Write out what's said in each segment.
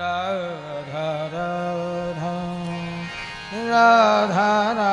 Radha Radha Radha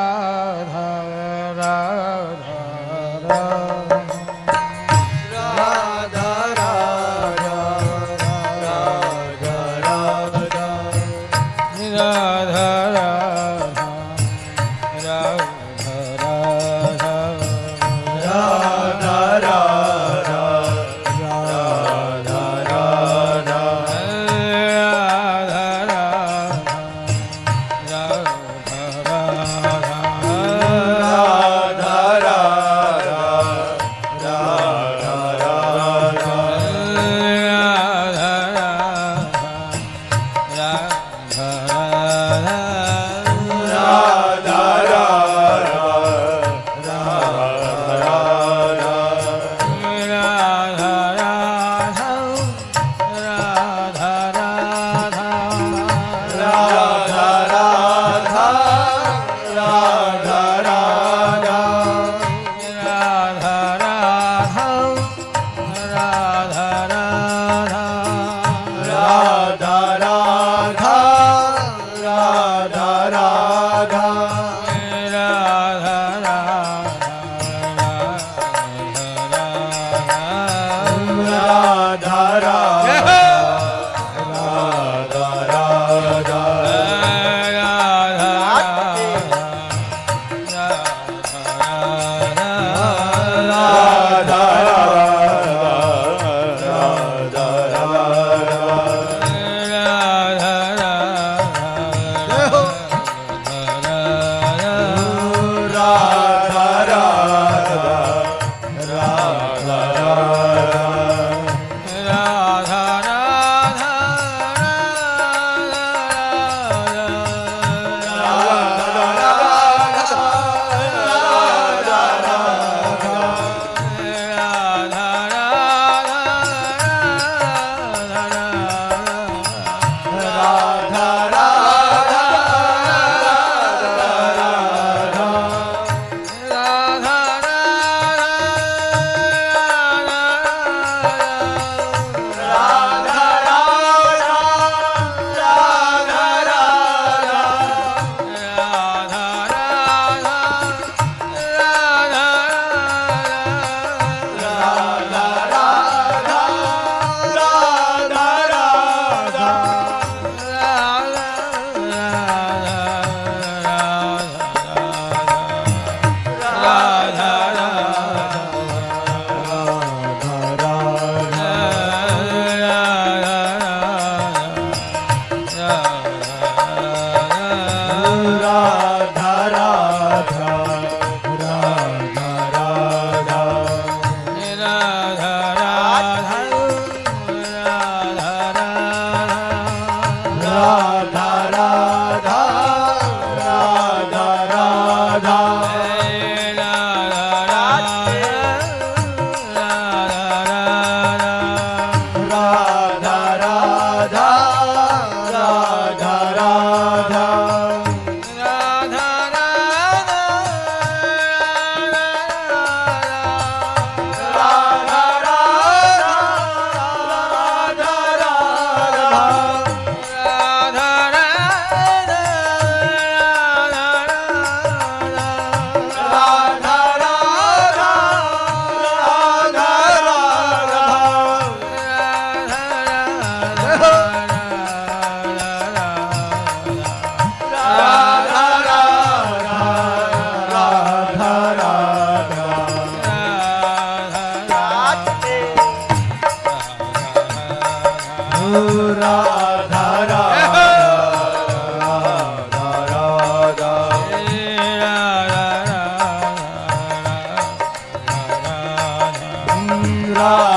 Radha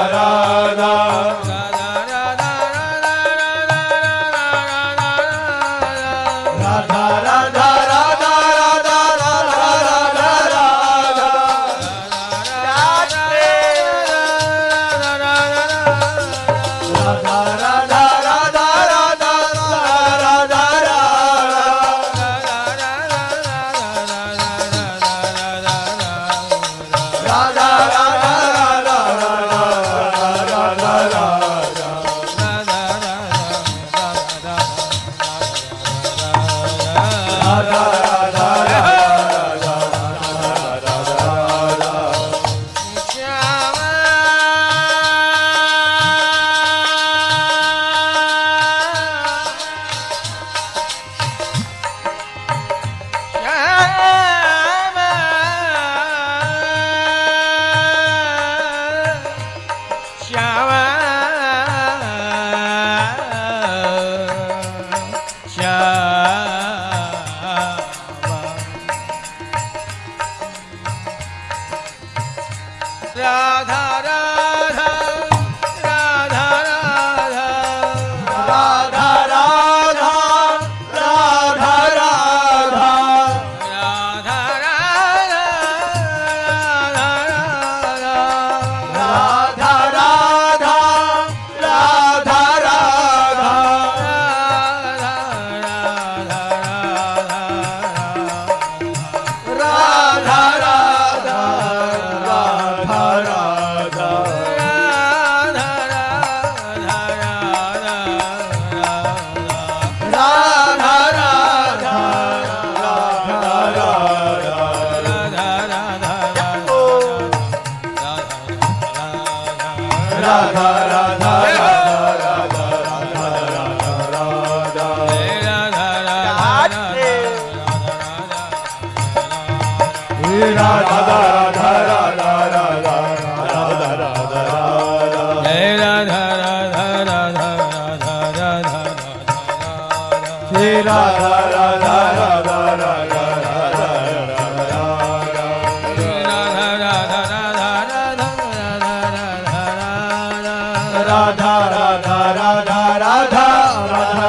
Radha Radha Radha Radha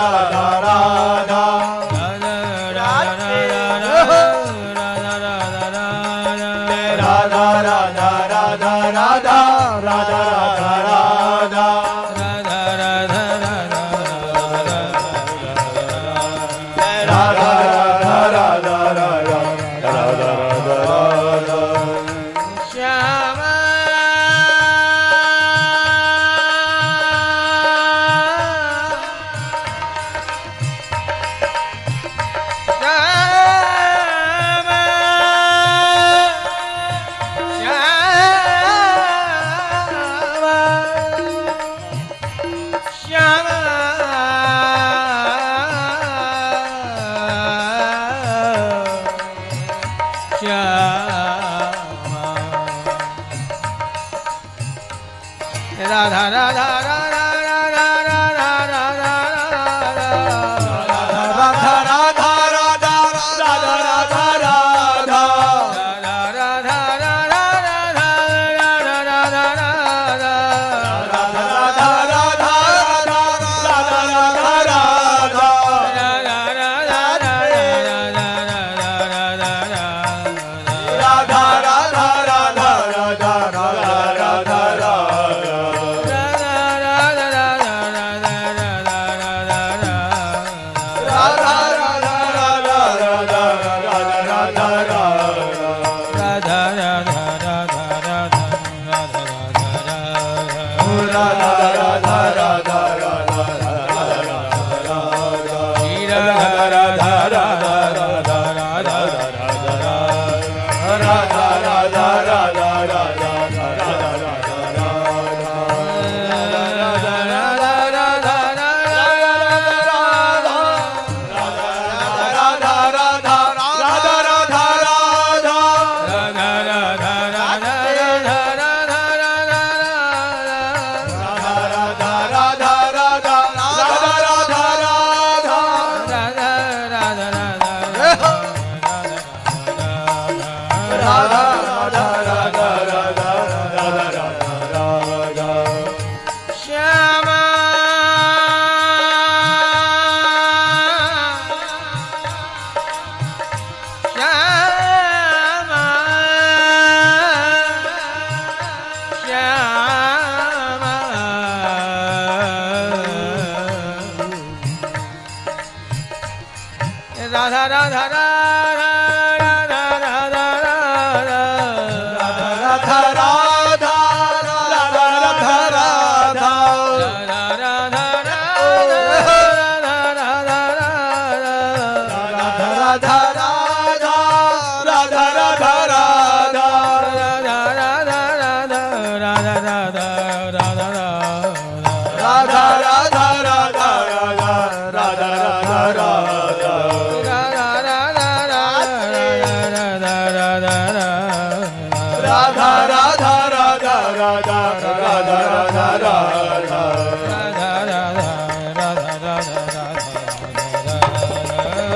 Da da da da.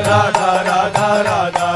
Radha Radha Radha